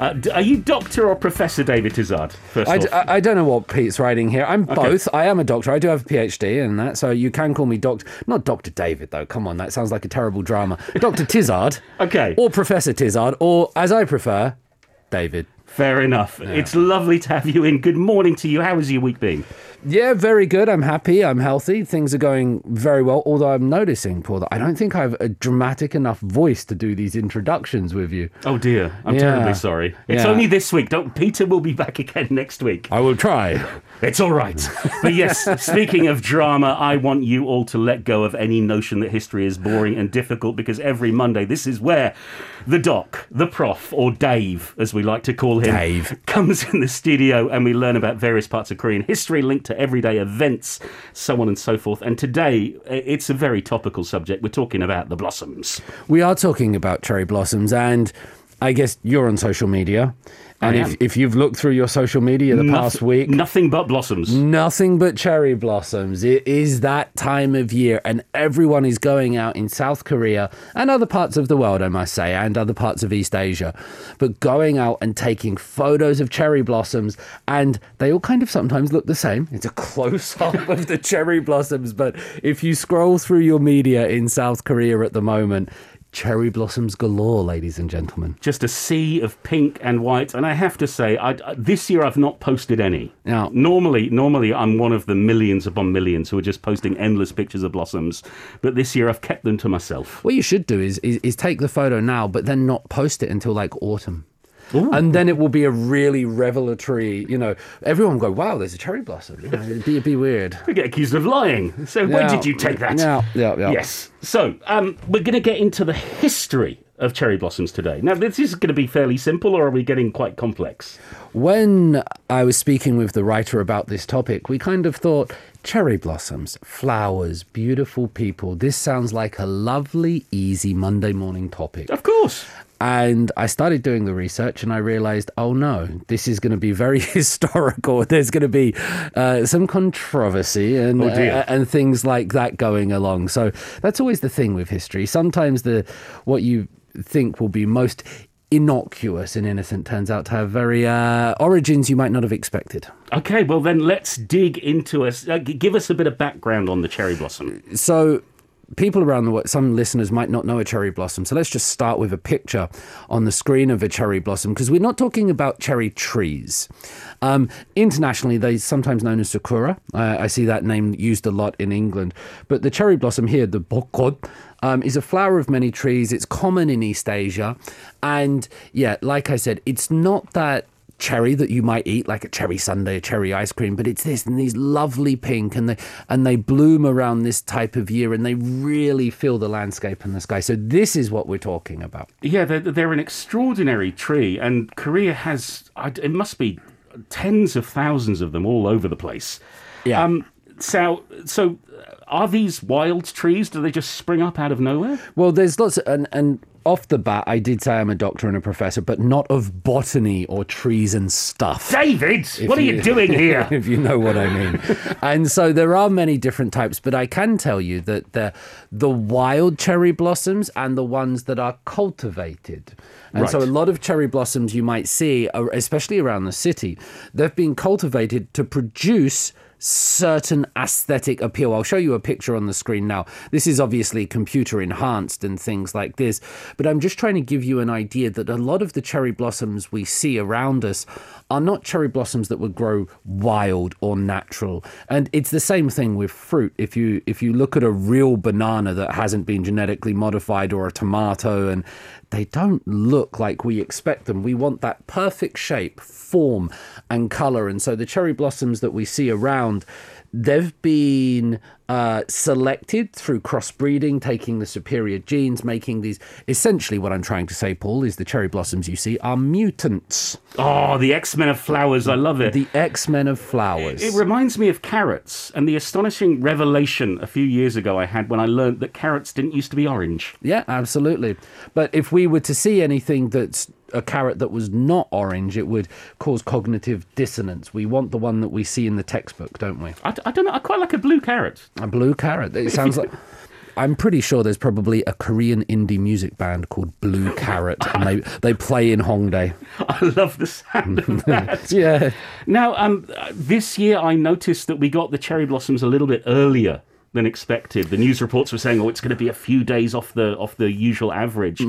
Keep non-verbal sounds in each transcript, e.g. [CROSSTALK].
Uh, are you Doctor or Professor David Tizard? First I, d- I- I don't know what Pete's writing here. I'm both. I am a doctor. I do have a PhD in that, so you can call me Doctor. Not Doctor David though. Come on, that sounds like a terrible drama. Doctor Tizard. [LAUGHS] Okay. Or Professor Tizard, or as I prefer, David. Fair enough. It's lovely to have you in. Good morning to you. How has your week been? Yeah, very good. I'm happy. I'm healthy. Things are going very well. Although I'm noticing, Paul, that I don't think I have a dramatic enough voice to do these introductions with you. Oh dear, I'm Yeah. terribly sorry. It's Yeah. only this week. Don't Peter will be back again [LAUGHS] next week. I will try. [LAUGHS] It's all right. But yes, speaking of drama, I want you all to let go of any notion that history is boring and difficult because every Monday, this is where the doc, the prof, or Dave, as we like to call him, Dave. comes in the studio and we learn about various parts of Korean history linked to everyday events, so on and so forth. And today, it's a very topical subject. We're talking about the blossoms. We are talking about cherry blossoms, and I guess you're on social media. And if, if you've looked through your social media the past week, Nothing but blossoms. nothing but cherry blossoms. It is that time of year, and everyone is going out in South Korea and other parts of the world, I must say, and other parts of East Asia, but going out and taking photos of cherry blossoms, and they all kind of sometimes look the same. It's a close up [LAUGHS] of the cherry blossoms, but if you scroll through your media in South Korea at the moment, cherry blossoms galore, ladies and gentlemen. just a sea of pink and white. And I have to say, I, this year I've not posted any. Now, Normally, normally I'm one of the millions upon millions who are just posting endless pictures of blossoms. But this year I've kept them to myself. What you should do is, is is take the photo now, but then not post it until like autumn. And then it will be a really revelatory, you know, everyone will go, wow, there's a cherry blossom. You know, it'd, be, it'd be weird. We get accused of lying. So where Yeah. did you take that? Yeah, yeah, yeah. Yes. So um, we're going to get into the history of cherry blossoms today. Now, this is going to be fairly simple, or are we getting quite complex? When I was speaking with the writer about this topic, we kind of thought cherry blossoms, flowers, beautiful people. This sounds like a lovely, easy Monday morning topic. Of course. And I started doing the research and I realized, oh no, this is going to be very [LAUGHS] historical. There's going to be uh, some controversy and, Oh, uh, and things like that going along. So that's always the thing with history. Sometimes the what you think will be most innocuous and innocent turns out to have very uh, origins you might not have expected. Okay, well then let's dig into us. Uh, give us a bit of background on the cherry blossom. So, people around the world, some listeners might not know a cherry blossom. So, let's just start with a picture on the screen of a cherry blossom because we're not talking about cherry trees. Um, internationally, they're sometimes known as sakura. Uh, I see that name used a lot in England. But the cherry blossom here, the bokod, um, is a flower of many trees. It's common in East Asia. And yeah, like I said, it's not that cherry that you might eat like a cherry sundae a cherry ice cream but it's this and these lovely pink and they and they bloom around this type of year and they really fill the landscape and the sky so this is what we're talking about Yeah, they're, they're an extraordinary tree, and Korea has, it must be tens of thousands of them all over the place. Yeah. Um, so, so uh, are these wild trees? Do they just spring up out of nowhere? well there's lots of, and and off the bat i did say i'm a doctor and a professor but not of botany or trees and stuff David, what are you, doing [LAUGHS] here? if you know what I mean. [LAUGHS] and so there are many different types, but I can tell you that the the wild cherry blossoms and the ones that are cultivated. And so a lot of cherry blossoms you might see, uh, especially around the city, they've been cultivated to produce certain aesthetic appeal. I'll show you a picture on the screen now. This is obviously computer enhanced and things like this, but I'm just trying to give you an idea that a lot of the cherry blossoms we see around us are not cherry blossoms that would grow wild or natural. And it's the same thing with fruit. If you if you look at a real banana that hasn't been genetically modified or a tomato and they don't look like we expect them. We want that perfect shape, form, and color. And so the cherry blossoms that we see around, they've been uh, selected through crossbreeding, taking the superior genes, making these. Essentially, what I'm trying to say, Paul, is the cherry blossoms you see are mutants. Oh, the X Men of flowers. I love it. The X Men of flowers. It reminds me of carrots and the astonishing revelation a few years ago I had when I learned that carrots didn't used to be orange. Yeah, absolutely. But if we were to see anything that's a carrot that was not orange, it would cause cognitive dissonance. We want the one that we see in the textbook, don't we? I, I don't know. I quite like a blue carrot. A blue carrot. It sounds like. I'm pretty sure there's probably a Korean indie music band called Blue [LAUGHS] Carrot, and they they play in Hongdae. I love the sound of [LAUGHS] that. Yeah. Now, um, this year I noticed that we got the cherry blossoms a little bit earlier than expected. The news reports were saying, "Oh, it's going to be a few days off the off the usual average."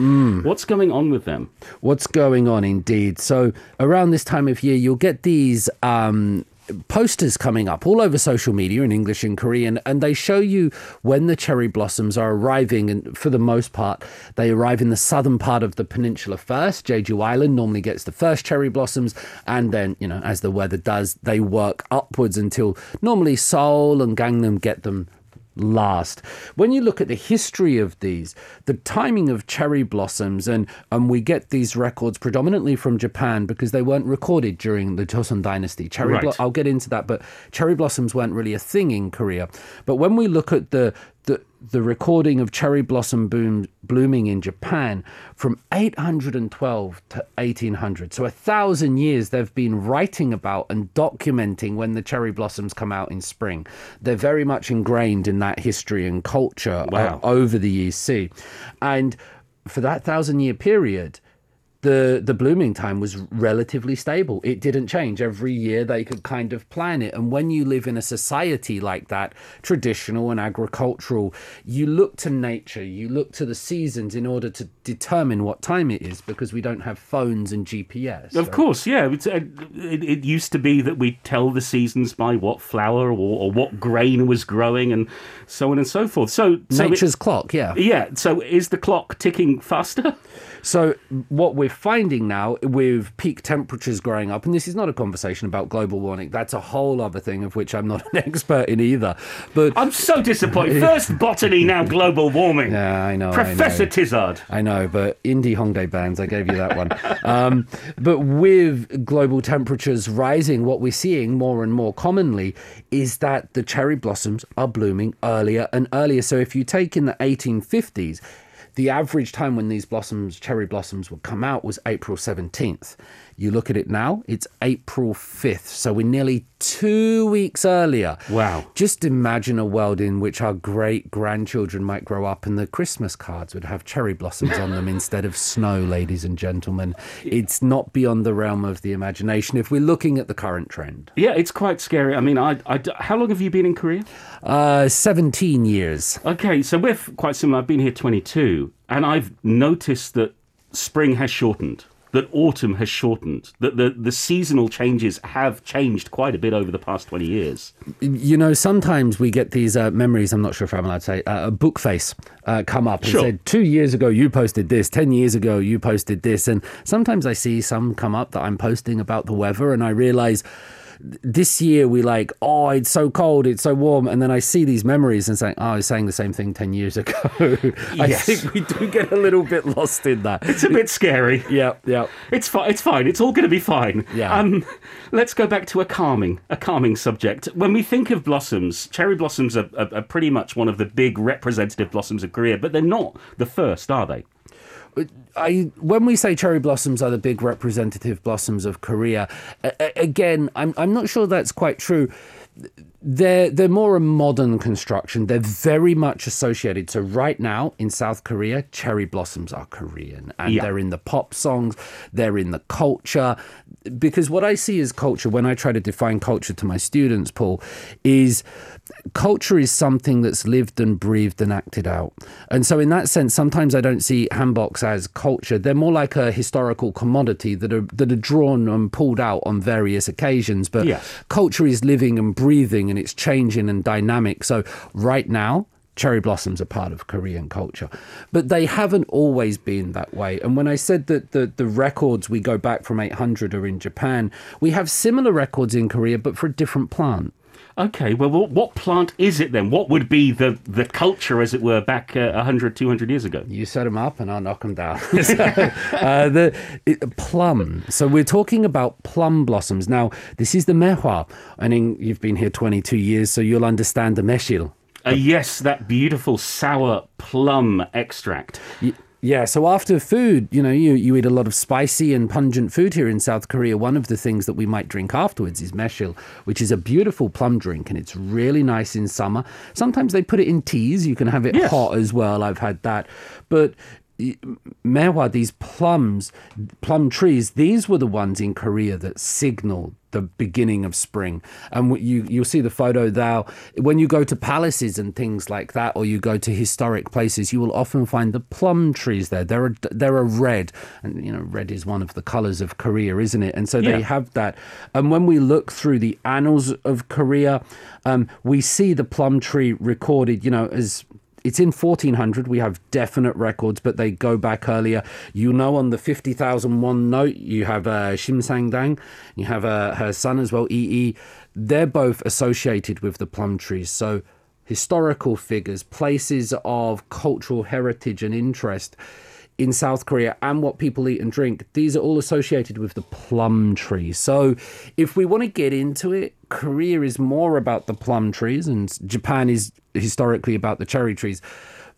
What's going on with them? What's going on indeed? So around this time of year, you'll get these um, posters coming up all over social media in English and Korean, and they show you when the cherry blossoms are arriving. And for the most part, they arrive in the southern part of the peninsula first. Jeju Island normally gets the first cherry blossoms, and then, you know, as the weather does, they work upwards until normally Seoul and Gangnam get them last. When you look at the history of these, the timing of cherry blossoms, and, and we get these records predominantly from Japan because they weren't recorded during the Joseon dynasty. Cherry Right. blo- I'll get into that, but cherry blossoms weren't really a thing in Korea. But when we look at the the, the recording of cherry blossom boom, blooming in Japan from 812 to 1800. So a thousand years they've been writing about and documenting when the cherry blossoms come out in spring. They're very much ingrained in that history and culture Wow. uh, over the. See, and for that thousand year period. The, the blooming time was relatively stable. It didn't change. Every year they could kind of plan it. And when you live in a society like that, traditional and agricultural, you look to nature, you look to the seasons in order to determine what time it is because we don't have phones and GPS. Of course, yeah. It's, uh, It, it used to be that we'd tell the seasons by what flower or, or what grain was growing, and so on and so forth. So, so it- Nature's clock, yeah. yeah. So, is the clock ticking faster? [LAUGHS] So what we're finding now with peak temperatures growing up, and this is not a conversation about global warming. That's a whole other thing of which I'm not [LAUGHS] an expert in either. But I'm so disappointed. [LAUGHS] First botany, now global warming. yeah, I know, Professor I know. Tizard. I know, but indie Hongdae bands, I gave you that one. um, but with global temperatures rising, what we're seeing more and more commonly is that the cherry blossoms are blooming earlier and earlier. So if you take in the 1850s, the average time when these blossoms, cherry blossoms, would come out was April 17th. You look at it now, it's April 5th. So we're nearly two weeks earlier. Wow. Just imagine a world in which our great grandchildren might grow up and the Christmas cards would have cherry blossoms on them [LAUGHS] instead of snow, ladies and gentlemen. It's not beyond the realm of the imagination if we're looking at the current trend. Yeah, it's quite scary. I mean, I, I, how long have you been in Korea? Uh, 17 years. Okay, so we're quite similar. I've been here 22, and I've noticed that spring has shortened, that autumn has shortened, that the, the seasonal changes have changed quite a bit over the past 20 years. You know, sometimes we get these uh, memories, I'm not sure if I'm allowed to say, uh, a book face uh, come up and Sure. said, two years ago you posted this, 10 years ago you posted this. And sometimes I see some come up that I'm posting about the weather and I realize this year we like, oh, it's so cold, it's so warm. And then I see these memories and saying, oh, I was saying the same thing 10 years ago. [LAUGHS] I Yes. think we do get a little bit lost in that. It's a bit scary. yeah, yeah. It's fine. It's fine. It's all going to be fine. Yeah. Um, let's go back to a calming, a calming subject. When we think of blossoms, cherry blossoms are, are, are pretty much one of the big representative blossoms of Korea, but they're not the first, are they? I when we say cherry blossoms are the big representative blossoms of Korea, a- again, I'm I'm not sure that's quite true. They're they're more a modern construction. They're very much associated. So right now in South Korea, cherry blossoms are Korean, and Yeah. they're in the pop songs. They're in the culture. Because what I see as culture when I try to define culture to my students, Paul, is culture is something that's lived and breathed and acted out. And so, in that sense, sometimes I don't see hanboks as culture. They're more like a historical commodity that are that are drawn and pulled out on various occasions. But Yes. culture is living and breathing, and it's changing and dynamic. So, right now. Cherry blossoms are part of Korean culture, but they haven't always been that way. And when I said that the, the records we go back from 800 are in Japan, we have similar records in Korea, but for a different plant. Okay, well, what, what plant is it then? What would be the, the culture, as it were, back uh, 100, 200 years ago? You set them up and I'll knock them down. [LAUGHS] so, uh, the it, plum. So we're talking about plum blossoms. Now, this is the maehwa. I mean, you've been here 22 years, so you'll understand the maesil. Uh, yes, that beautiful sour plum extract. Y- yeah, so after food, you know, you, you eat a lot of spicy and pungent food here in South Korea. One of the things that we might drink afterwards is maesil, which is a beautiful plum drink and it's really nice in summer. Sometimes they put it in teas. You can have it Yes. hot as well. I've had that. But maehwa, these plums, plum trees, these were the ones in Korea that signaled the beginning of spring. And you you'll see the photo now. When you go to palaces and things like that, or you go to historic places, you will often find the plum trees there. They're they're red, and you know red is one of the colors of Korea, isn't it? And so they Yeah. have that. And when we look through the annals of Korea, um, we see the plum tree recorded. You know as it's in 1400. We have definite records, but they go back earlier. You know, on the 50,001 note, you have uh, Shin Saimdang, you have uh, her son as well, Yi I They're both associated with the plum trees. So, historical figures, places of cultural heritage and interest in South Korea and what people eat and drink, these are all associated with the plum tree. So, if we want to get into it, Korea is more about the plum trees, and Japan is historically about the cherry trees,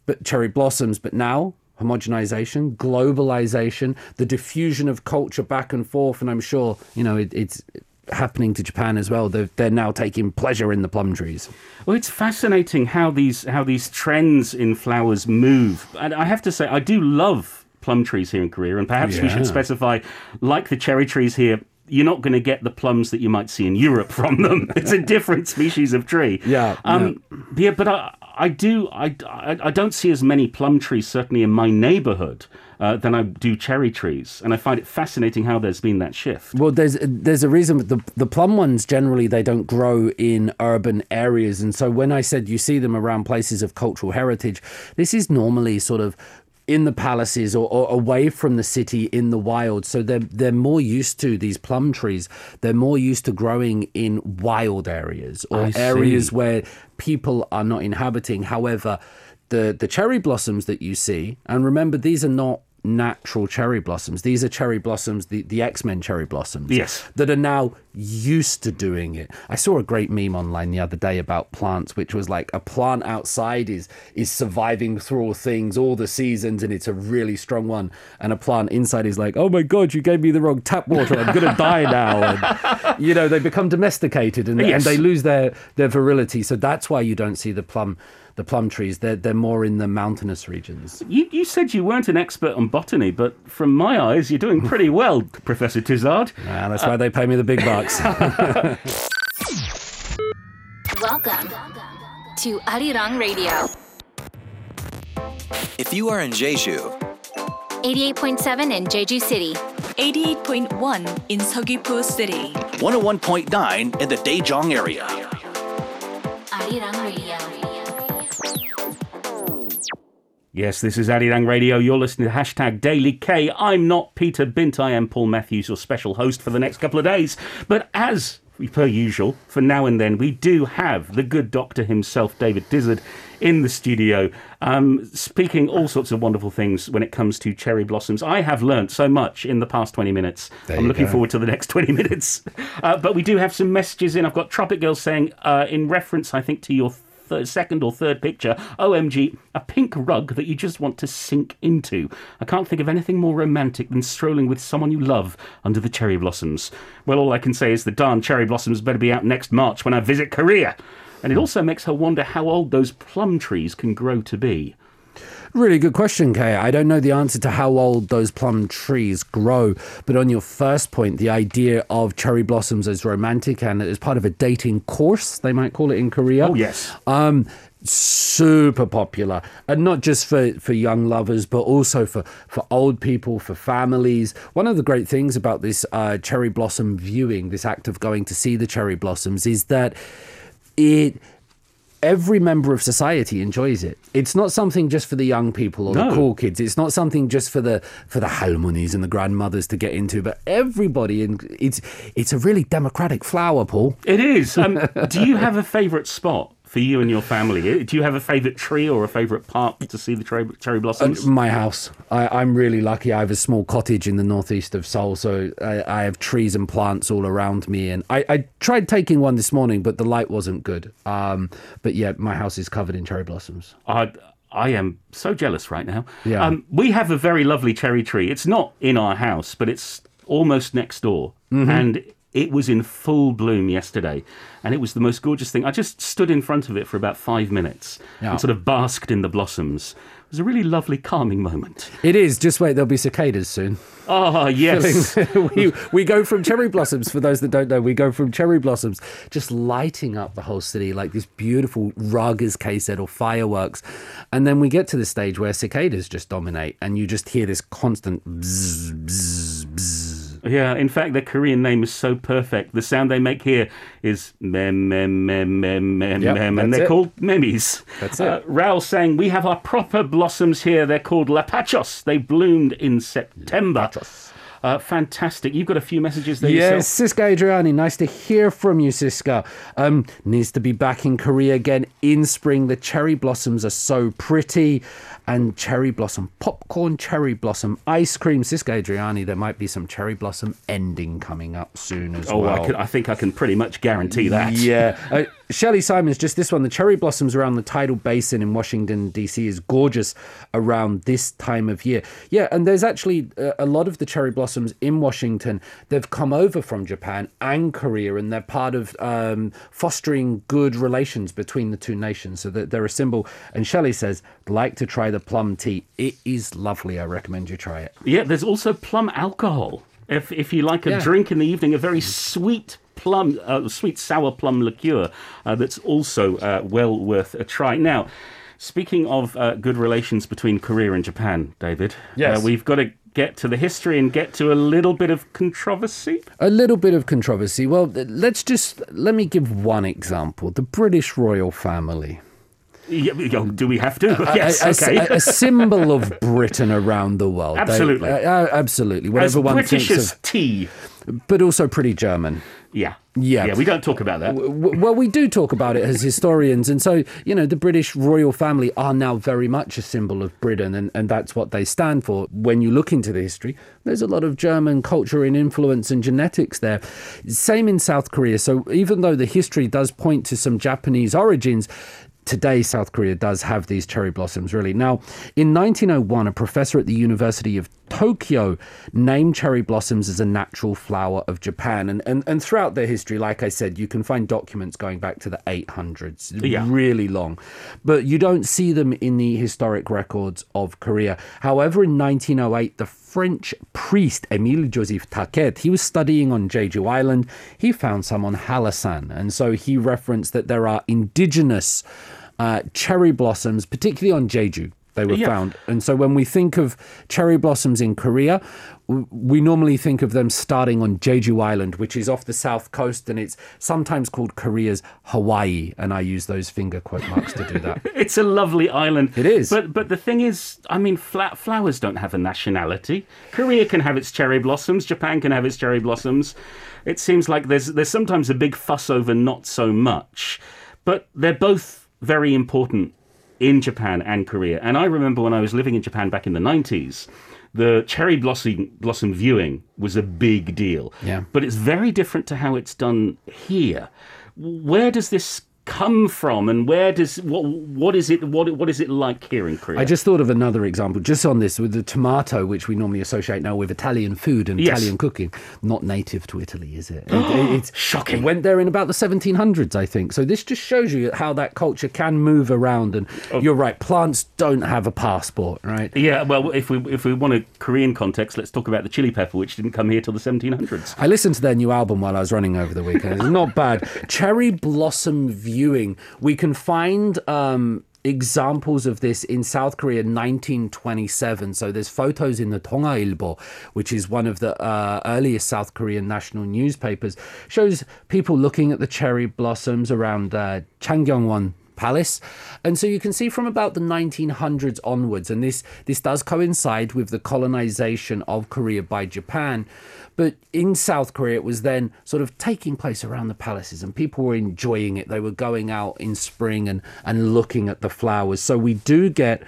but cherry blossoms. But now, homogenization, globalization, the diffusion of culture back and forth, and I'm sure you know it, it's happening to Japan as well. They're, they're now taking pleasure in the plum trees. Well, it's fascinating how these how these trends in flowers move, and I have to say I do love plum trees here in Korea, and perhaps we should specify, like the cherry trees here. You're not going to get the plums that you might see in Europe [LAUGHS] from them. It's a different species of tree. Yeah, Um, yeah. but I, I do. I, I, I don't see as many plum trees certainly in my neighbourhood uh, than I do cherry trees, and I find it fascinating how there's been that shift. Well, there's there's a reason. The the plum ones generally they don't grow in urban areas, and so when I said you see them around places of cultural heritage, this is normally sort of in the palaces or, or away from the city in the wild. So they're they're more used to these plum trees. They're more used to growing in wild areas or areas where people are not inhabiting. However, the the cherry blossoms that you see, and remember these are not natural cherry blossoms. These are cherry blossoms, the, the X-Men cherry blossoms. Yes. That are now used to doing it. I saw a great meme online the other day about plants, which was like a plant outside is is surviving through all things, all the seasons, and it's a really strong one. And a plant inside is like, oh my god, you gave me the wrong tap water. I'm gonna die now. And, you know, they become domesticated and, and they lose their their virility. So that's why you don't see the plum the plum trees. They're they're more in the mountainous regions. You, you said you weren't an expert on botany, but from my eyes, you're doing pretty well, [LAUGHS] Professor Tizard. And that's why they pay me the big bucks. [LAUGHS] Welcome to Arirang Radio, If you are in Jeju, 88.7 in Jeju City, 88.1 in Seogwipo City. 101.9 in the Daejeong area. Arirang Radio. Yes, this is Arirang Radio. You're listening to hashtag Daily K. I'm not Peter Bint. I am Paul Matthews, your special host for the next couple of days. But as per usual, for now and then, we do have the good doctor himself, David Tizard, in the studio, um, speaking all sorts of wonderful things when it comes to cherry blossoms. I have learnt so much in the past 20 minutes. There I'm looking go. forward to the next [LAUGHS] 20 minutes. Uh, but we do have some messages in. I've got Tropic Girl saying, uh, in reference, I think, to your third, second or third picture, OMG, a pink rug that you just want to sink into. I can't think of anything more romantic than strolling with someone you love under the cherry blossoms. Well, all I can say is the darn cherry blossoms better be out next March when I visit Korea. And it hmm. also makes her wonder how old those plum trees can grow to be. Really good question, Kay. I don't know the answer to how old those plum trees grow, but on your first point, the idea of cherry blossoms as romantic and as part of a dating course, they might call it in Korea. Oh, yes. Um, super popular, and not just for, for young lovers, but also for, for old people, for families. One of the great things about this uh, cherry blossom viewing, this act of going to see the cherry blossoms, is that it every member of society enjoys it. It's not something just for the young people or the cool kids. It's not something just for the for the halmonis and the grandmothers to get into, but everybody. And it's it's a really democratic flower, Paul. It is. Um, [LAUGHS] do you have a favourite spot for you and your family? Do you have a favourite tree or a favourite park to see the cherry, cherry blossoms? My house. I, I'm really lucky. I have a small cottage in the northeast of Seoul, so I, I have trees and plants all around me. And I, I tried taking one this morning, but the light wasn't good. Um, but yeah, my house is covered in cherry blossoms. I, I am so jealous right now. Yeah. Um, we have a very lovely cherry tree. It's not in our house, but it's almost next door. Mm-hmm. And it was in full bloom yesterday. And it was the most gorgeous thing. I just stood in front of it for about five minutes Yeah. and sort of basked in the blossoms. It was a really lovely, calming moment. It is. Just wait, there'll be cicadas soon. Oh, [LAUGHS] yes. we, we go from cherry blossoms, for those that don't know, we go from cherry blossoms just lighting up the whole city like this beautiful Ragas K-set or fireworks. And then we get to the stage where cicadas just dominate and you just hear this constant bzz, bzz, bzz. Yeah, in fact, their Korean name is so perfect. The sound they make here is mem, mem, mem, mem, mem, Yep, mem, and they're it. called memes. That's Uh, it. Raoul saying, We have our proper blossoms here. They're called lapachos. They bloomed in September. Uh, fantastic. You've got a few messages there Yes, yourself. Siska Adriani, nice to hear from you, Siska. Um, needs to be back in Korea again in spring. The cherry blossoms are so pretty. And cherry blossom popcorn, cherry blossom ice cream. Siska Adriani, there might be some cherry blossom ending coming up soon as Oh, well. I, can, I think I can pretty much guarantee that. Yeah. [LAUGHS] Uh, Shelley Simons, just this one. The cherry blossoms around the tidal basin in Washington, D.C. is gorgeous around this time of year. Yeah, and there's actually uh, a lot of the cherry blossoms in Washington. They've come over from Japan and Korea, and they're part of um, fostering good relations between the two nations. So that they're a symbol. And Shelley says, like to try the plum tea. It is lovely. I recommend you try it. Yeah, there's also plum alcohol. If if you like a Yeah. drink in the evening, a very sweet plum, uh, sweet sour plum liqueur, uh, that's also uh, well worth a try. Now, speaking of uh, good relations between Korea and Japan, David, Yes. uh, we've got to get to the history and get to a little bit of controversy. A little bit of controversy. Well, let's just let me give one example. The British royal family. Yeah, do we have to? [LAUGHS] yes. a, okay. a- a [LAUGHS] symbol of Britain around the world. Absolutely. uh, uh, absolutely. as Whatever one British thinks as of, tea. but also pretty German. Yeah. Yeah. Yeah. We don't talk about that. Well, we do talk about it as historians, and so you know the British royal family are now very much a symbol of Britain, and, and that's what they stand for. When you look into the history, there's a lot of German culture and influence and genetics there. Same in South Korea. So even though the history does point to some Japanese origins. Today, South Korea does have these cherry blossoms, really. Now, in 1901, a professor at the University of Tokyo named cherry blossoms as a natural flower of Japan. And, and, and throughout their history, like I said, you can find documents going back to the 800s, Yeah. really long. But you don't see them in the historic records of Korea. However, in 1908, the French priest Émile Joseph Taquet, he was studying on Jeju Island. He found some on Hallasan. And so he referenced that there are indigenous uh, cherry blossoms, particularly on Jeju. They were Yeah. found. And so when we think of cherry blossoms in Korea, we normally think of them starting on Jeju Island, which is off the south coast, and it's sometimes called Korea's Hawaii. And I use those finger quote marks to do that. [LAUGHS] It's a lovely island. It is. But but the thing is, I mean, flat flowers don't have a nationality. Korea can have its cherry blossoms. Japan can have its cherry blossoms. It seems like there's there's sometimes a big fuss over not so much, but they're both very important in Japan and Korea. And I remember when I was living in Japan back in the 90s, the cherry blossom blossom viewing was a big deal. Yeah. But it's very different to how it's done here. Where does this come from and where does what what is it what what is it like here in Korea? I just thought of another example, just on this with the tomato, which we normally associate now with Italian food and Yes. Italian cooking. Not native to Italy, is it? It- it's [GASPS] Shocking. It went there in about the 1700s, I think. So this just shows you how that culture can move around. And Oh. you're right, plants don't have a passport, right? yeah, well, if we if we want a Korean context, let's talk about the chili pepper, which didn't come here till the 1700s. I listened to their new album while I was running over the weekend. It's not bad. [LAUGHS] Cherry blossom viewing. We can find um, examples of this in South Korea 1927. So there's photos in the Dong-A Ilbo, which is one of the uh, earliest South Korean national newspapers. Shows people looking at the cherry blossoms around uh, Changgyeongwon palace. And so you can see from about the 1900s onwards, and this, this does coincide with the colonization of Korea by Japan. But in South Korea, it was then sort of taking place around the palaces, and people were enjoying it. They were going out in spring and, and looking at the flowers. So we do get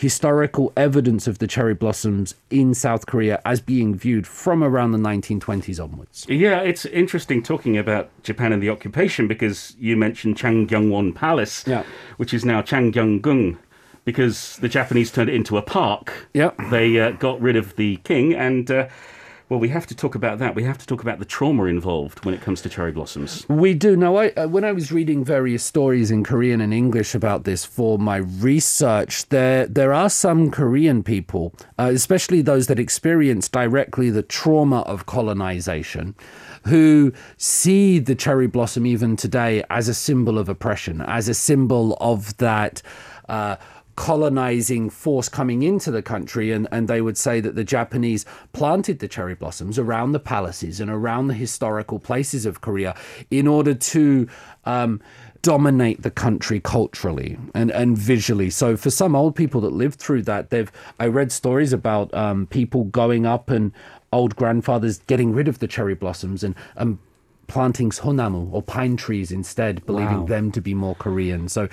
historical evidence of the cherry blossoms in South Korea as being viewed from around the 1920s onwards. Yeah, it's interesting talking about Japan and the occupation because you mentioned Changgyeongwon Palace, Yeah. which is now Changgyeonggung, because the Japanese turned it into a park. Yep. They uh, got rid of the king, and uh, well, we have to talk about that. We have to talk about the trauma involved when it comes to cherry blossoms. We do. Now, I, uh, when I was reading various stories in Korean and English about this for my research, there there are some Korean people, uh, especially those that experience directly the trauma of colonization, who see the cherry blossom even today as a symbol of oppression, as a symbol of that. Uh, colonizing force coming into the country and, and they would say that the Japanese planted the cherry blossoms around the palaces and around the historical places of Korea in order to um, dominate the country culturally and, and visually. So for some old people that lived through that, they've I read stories about um, people going up and old grandfathers getting rid of the cherry blossoms and, and planting sonamu or pine trees instead, believing Wow. them to be more Korean. So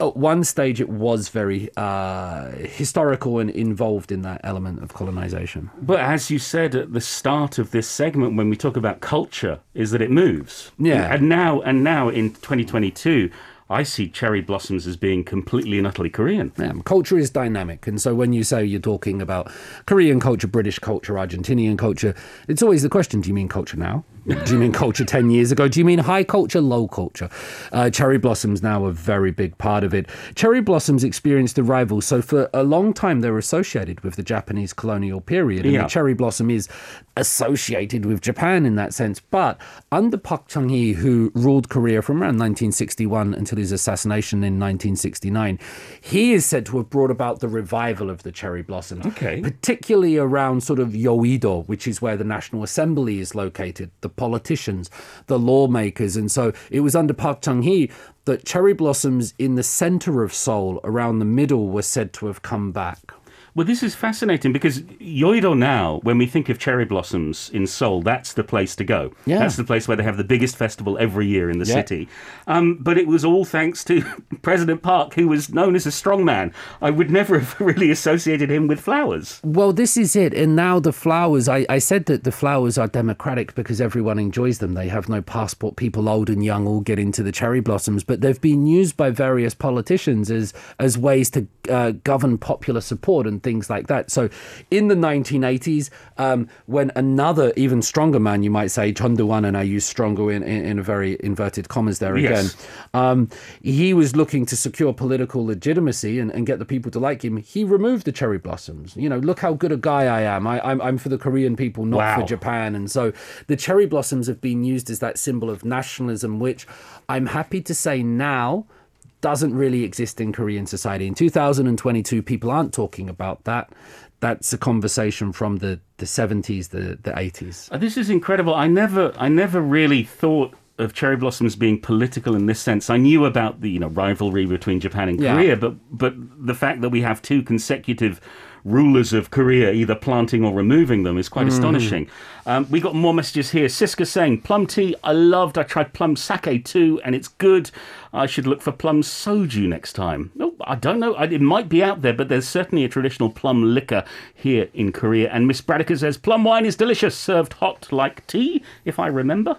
at one stage it was very uh, historical and involved in that element of colonization. But as you said at the start of this segment, when we talk about culture, is that it moves. Yeah. And now, and now in 2022, I see cherry blossoms as being completely and utterly Korean. Yeah, culture is dynamic. And so when you say you're talking about Korean culture, British culture, Argentinian culture, it's always the question do you mean culture now? Do you mean culture 10 years ago? Do you mean high culture, low culture? Uh, cherry blossoms now a very big part of it. Cherry blossoms experienced a rival. So for a long time, they were associated with the Japanese colonial period. And Yeah. the cherry blossom is associated with Japan in that sense. But under Park Chung hee, who ruled Korea from around 1961 until his assassination in 1969, he is said to have brought about the revival of the cherry blossom. Okay. Particularly around sort of Yoido, which is where the National Assembly is located, the politicians, the lawmakers. And so it was under Park Chung hee that cherry blossoms in the center of Seoul, around the middle, were said to have come back. Well, this is fascinating because Yoido now, when we think of cherry blossoms in Seoul, that's the place to go. Yeah. That's the place where they have the biggest festival every year in the Yeah. city. Um, but it was all thanks to [LAUGHS] President Park, who was known as a strongman. I would never have [LAUGHS] really associated him with flowers. Well, this is it. And now the flowers, I, I said that the flowers are democratic because everyone enjoys them. They have no passport. People old and young all get into the cherry blossoms, but they've been used by various politicians as, as ways to uh, govern popular support and things like that. So in the 1980s, um, when another, even stronger man, you might say, Chun Doo-hwan, and I use stronger in, in, in a very inverted commas there again, Yes. um, he was looking to secure political legitimacy and, and get the people to like him. He removed the cherry blossoms. You know, look how good a guy I am. I, I'm, I'm for the Korean people, not Wow. for Japan. And so the cherry blossoms have been used as that symbol of nationalism, which I'm happy to say now doesn't really exist in Korean society. In 2022, people aren't talking about that. That's a conversation from the, the 70s, the, the 80s. Uh, This is incredible. I never, I never really thought of cherry blossoms being political in this sense. I knew about the you know rivalry between Japan and Yeah. Korea, but but the fact that we have two consecutive rulers of Korea either planting or removing them is quite Mm-hmm. astonishing. Um, we got more messages here. Siska saying plum tea, I loved. I tried plum sake too, and it's good. I should look for plum soju next time. No, I don't know. It might be out there, but there's certainly a traditional plum liquor here in Korea. And Miss Bradica says plum wine is delicious, served hot like tea, if I remember.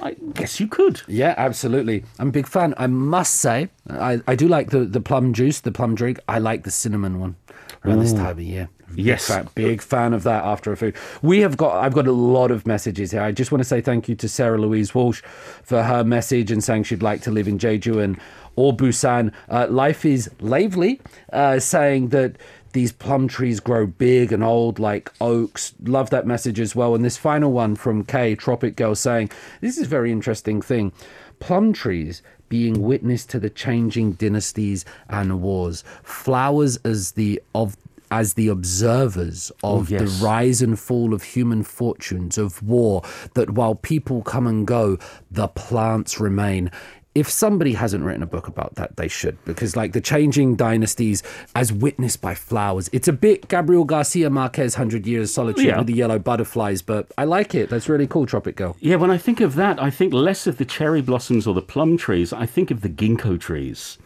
I guess you could. Yeah, absolutely. I'm a big fan. I must say, I, I do like the, the plum juice, the plum drink. I like the cinnamon one around this time of year. Big Yes. fan, big fan of that after a food. We have got, I've got a lot of messages here. I just want to say thank you to Sarah Louise Walsh for her message and saying she'd like to live in Jeju and or Busan. Uh, Life is Lively uh, saying that these plum trees grow big and old like oaks. Love that message as well. And this final one from Kay, Tropic Girl, saying, This is a very interesting thing. Plum trees being witness to the changing dynasties and wars. Flowers as the of as the observers of oh, yes. the rise and fall of human fortunes, of war, that while people come and go, the plants remain. If somebody hasn't written a book about that, they should, because like the changing dynasties as witnessed by flowers, it's a bit Gabriel Garcia Marquez, Hundred Years of Solitude Yeah. with the yellow butterflies, but I like it. That's really cool, Tropic Girl. Yeah, when I think of that, I think less of the cherry blossoms or the plum trees. I think of the ginkgo trees.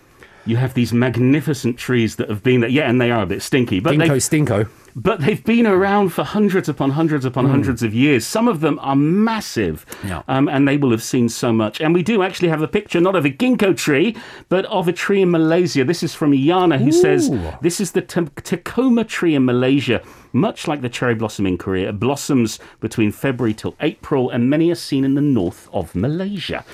You have these magnificent trees that have been there. Yeah, and they are a bit stinky, but Ginkgo, they Stinko. But they've been around for hundreds upon hundreds upon hundreds of years. Some of them are massive, Yeah. um, and they will have seen so much. And we do actually have a picture, not of a ginkgo tree, but of a tree in Malaysia. This is from Yana, who says this is the T- Tecoma tree in Malaysia. Much like the cherry blossom in Korea, it blossoms between February till April, and many are seen in the north of Malaysia.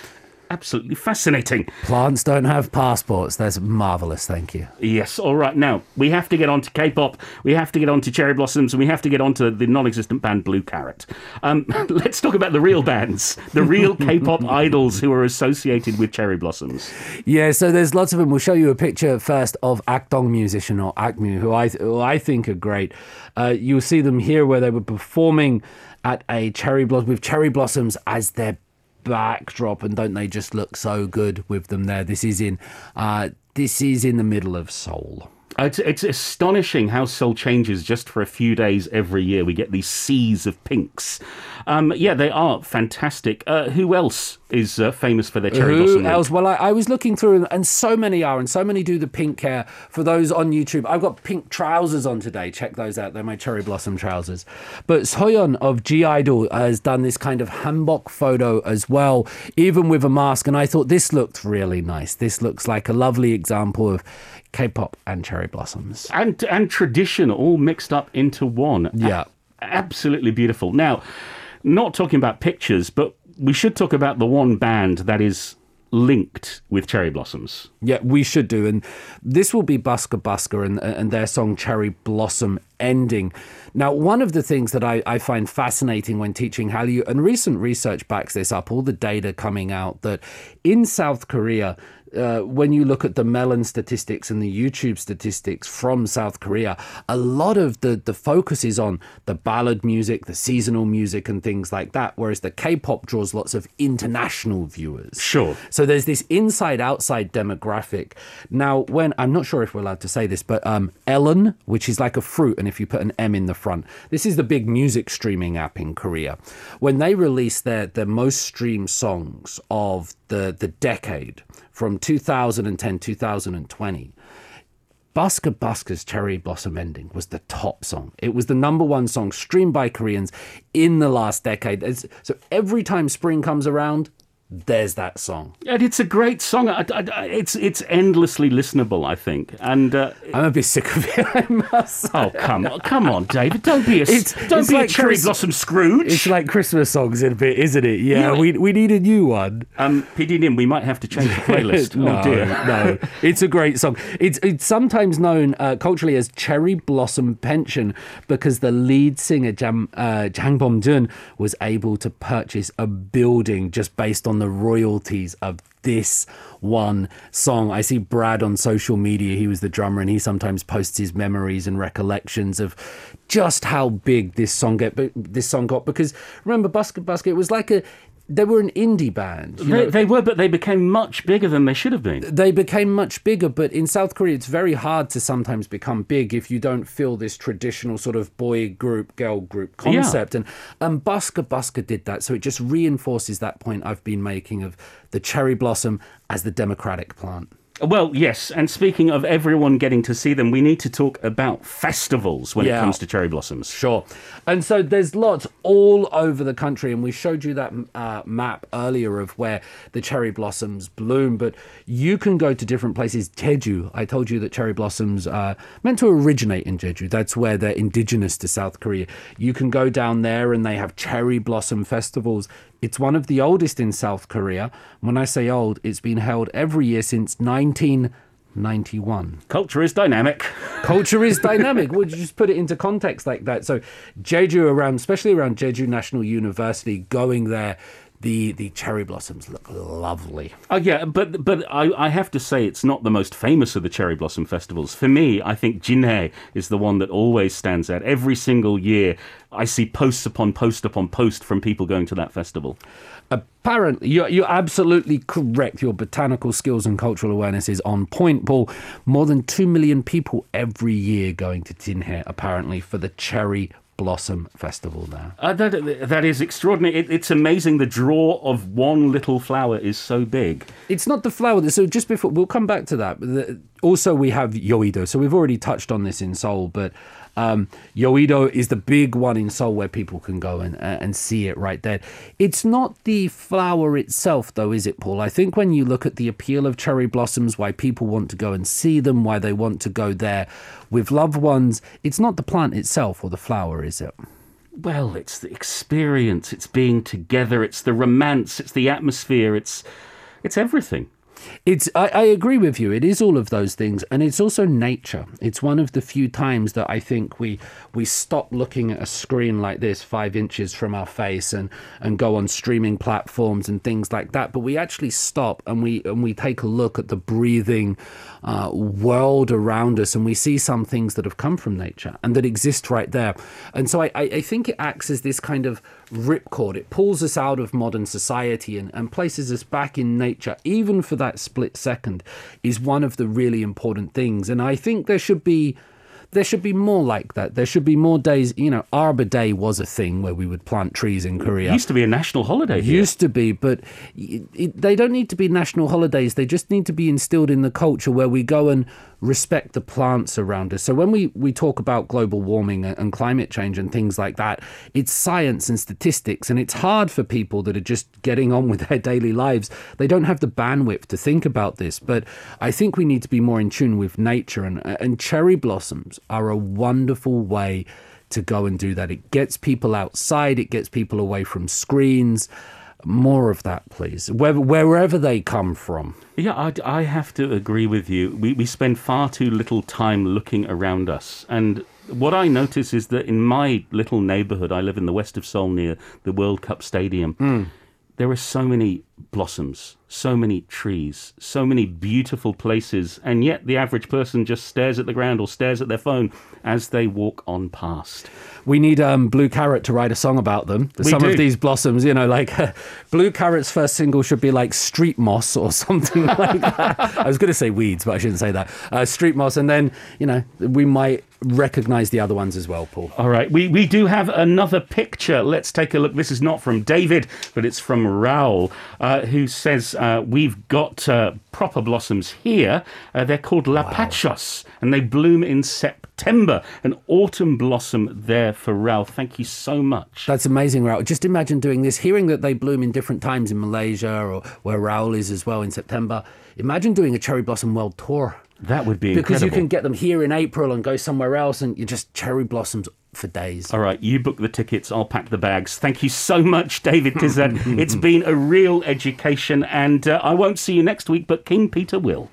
Absolutely fascinating. Plants don't have passports. That's marvelous. Thank you. Yes, all right. Now, we have to get on to K pop, we have to get on to Cherry Blossoms, and we have to get on to the non existent band Blue Carrot. Um, [LAUGHS] let's talk about the real bands, the real [LAUGHS] K pop idols who are associated with Cherry Blossoms. Yeah, so there's lots of them. We'll show you a picture first of Akdong musician or Akmu, who I who I think are great. Uh, you'll see them here where they were performing at a cherry blossom with cherry blossoms as their backdrop, and don't they just look so good with them there? This is in uh, this is in the middle of Seoul. It's, it's astonishing how Seoul changes just for a few days every year. We get these seas of pinks. Um, yeah, they are fantastic. Uh, who else is uh, famous for their Cherry Who Blossom? Week? else? Well, I, I was looking through, and so many are, and so many do the pink hair. For those on YouTube, I've got pink trousers on today. Check those out. They're my cherry blossom trousers. But Soyeon of (G)I-DLE has done this kind of hanbok photo as well, even with a mask. And I thought this looked really nice. This looks like a lovely example of K-pop and cherry blossoms. and and tradition all mixed up into one. Yeah. A- absolutely beautiful. Now, not talking about pictures, but we should talk about the one band that is linked with Cherry Blossoms. Yeah, we should do. And this will be Busker Busker and, and their song Cherry Blossom Ending. Now, one of the things that I, I find fascinating when teaching Hallyu, and recent research backs this up, all the data coming out that in South Korea, uh, when you look at the Melon statistics and the YouTube statistics from South Korea, a lot of the, the focus is on the ballad music, the seasonal music, and things like that, whereas the K pop draws lots of international viewers. Sure. So there's this inside outside demographic. Now, when I'm not sure if we're allowed to say this, but um, Ellen, which is like a fruit, and if you put an M in the front, this is the big music streaming app in Korea. When they release their their most streamed songs of the the decade from 2010 2020. Busker Busker's Cherry Blossom Ending was the top song. It was the number one song streamed by Koreans in the last decade. So every time spring comes around, there's that song. And it's a great song. I, I- it's it's endlessly listenable, I think. And uh, I'm a bit sick of it, I must oh come on, come on, David, don't be a It's- don't it's be like a Cherry Chris- Blossom Scrooge. It's like Christmas songs in a bit, isn't it? Yeah, Yeah. we, we need a new one. um, PD Nim, we might have to change the playlist. [LAUGHS] no, oh dear. no, it's a great song. It's it's sometimes known uh, culturally as Cherry Blossom Pension because the lead singer Jam, uh, Jang Beom-june was able to purchase a building just based on the royalties of this one song. I see Brad on social media. He was the drummer, and he sometimes posts his memories and recollections of just how big this song get. This song got because remember, Busker Busker. Was like a they were an indie band. They, they were, but they became much bigger than they should have been. they became much bigger, but in South Korea, it's very hard to sometimes become big if you don't feel this traditional sort of boy group, girl group concept. And um, Busker Busker did that. So it just reinforces that point I've been making of the cherry blossom as the democratic plant. Well, yes, and speaking of everyone getting to see them, we need to talk about festivals when it comes to cherry blossoms. Sure. And so there's lots all over the country, and we showed you that uh, map earlier of where the cherry blossoms bloom. But you can go to different places. Jeju, I told you that cherry blossoms are meant to originate in Jeju. That's where they're indigenous to South Korea. You can go down there, and they have cherry blossom festivals. It's one of the oldest in South Korea. When I say old, it's been held every year since 1991 Culture is dynamic. culture is [LAUGHS] dynamic. Would you just put it into context like that? So, Jeju around, especially around Jeju National University, going there, the the cherry blossoms look lovely. Oh yeah, but but I, I have to say it's not the most famous of the cherry blossom festivals. For me, I think Jinhae is the one that always stands out. Every single year, I see posts upon post upon post from people going to that festival. Apparently, you're, you're absolutely correct. Your botanical skills and cultural awareness is on point, Paul. More than 2 million people every year going to Jinhae, apparently, for the Cherry Blossom Festival there. Uh, that, that is extraordinary. It, it's amazing the draw of one little flower is so big. It's not the flower. So just before, we'll come back to that. Also, we have Yoido. So we've already touched on this in Seoul, but um, Yoido is the big one in Seoul where people can go and, uh, and see it right there. It's not the flower itself, though, is it, Paul? I think when you look at the appeal of cherry blossoms, why people want to go and see them, why they want to go there with loved ones, it's not the plant itself or the flower, is it? Well, it's the experience, it's being together, it's the romance, it's the atmosphere, it's it's everything. It's I, I agree with you. It is all of those things, and it's also nature. It's one of the few times that I think we we stop looking at a screen like this, five inches from our face, and and go on streaming platforms and things like that. But we actually stop and we and we take a look at the breathing uh, world around us, and we see some things that have come from nature and that exist right there. And so I, I, I think it acts as this kind of ripcord. It pulls us out of modern society and, and places us back in nature, even for that split second, is one of the really important things. And I think there should be there should be more like that. There should be more days. You know, Arbor Day was a thing where we would plant trees in Korea. It used to be a national holiday here. Used to be, but it, it, they don't need to be national holidays. They just need to be instilled in the culture where we go and respect the plants around us. So when we, we talk about global warming and climate change and things like that, it's science and statistics, and it's hard for people that are just getting on with [LAUGHS] their daily lives. They don't have the bandwidth to think about this. But I think we need to be more in tune with nature, and, and cherry blossoms are a wonderful way to go and do that. It gets people outside, it gets people away from screens. More of that, please, wherever, wherever they come from. Yeah, I, I have to agree with you. We, we spend far too little time looking around us. And what I notice is that in my little neighborhood, I live in the west of Seoul near the World Cup Stadium, hmm. there are so many blossoms, so many trees, so many beautiful places. And yet the average person just stares at the ground or stares at their phone as they walk on past. We need um, Blue Carrot to write a song about them. We Some do. of these blossoms, you know, like [LAUGHS] Blue Carrot's first single should be like Street Moss or [LAUGHS] something like that. I was going to say weeds, but I shouldn't say that. Uh, Street Moss, and then you know we might recognize the other ones as well, Paul. All right, we, we do have another picture. Let's take a look. This is not from David, but it's from Raoul, uh, who says, uh, We've got uh, proper blossoms here. Uh, they're called lapachos, and they bloom in September. An autumn blossom there for Raoul. Thank you so much. That's amazing, Raoul. Just imagine doing this, hearing that they bloom in different times in Malaysia or where Raoul is as well in September. Imagine doing a cherry blossom world tour. That would be Because you can get them here in April and go somewhere else, and you're just cherry blossoms for days. All right, you book the tickets, I'll pack the bags. Thank you so much, David, because [LAUGHS] uh, it's been a real education. And uh, I won't see you next week, but King Peter will.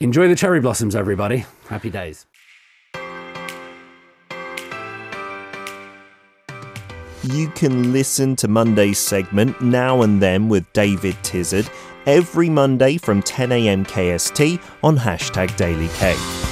Enjoy the cherry blossoms, everybody. Happy days. You can listen to Monday's segment Now and Then with David Tizard every Monday from 10am KST on hashtag Daily K.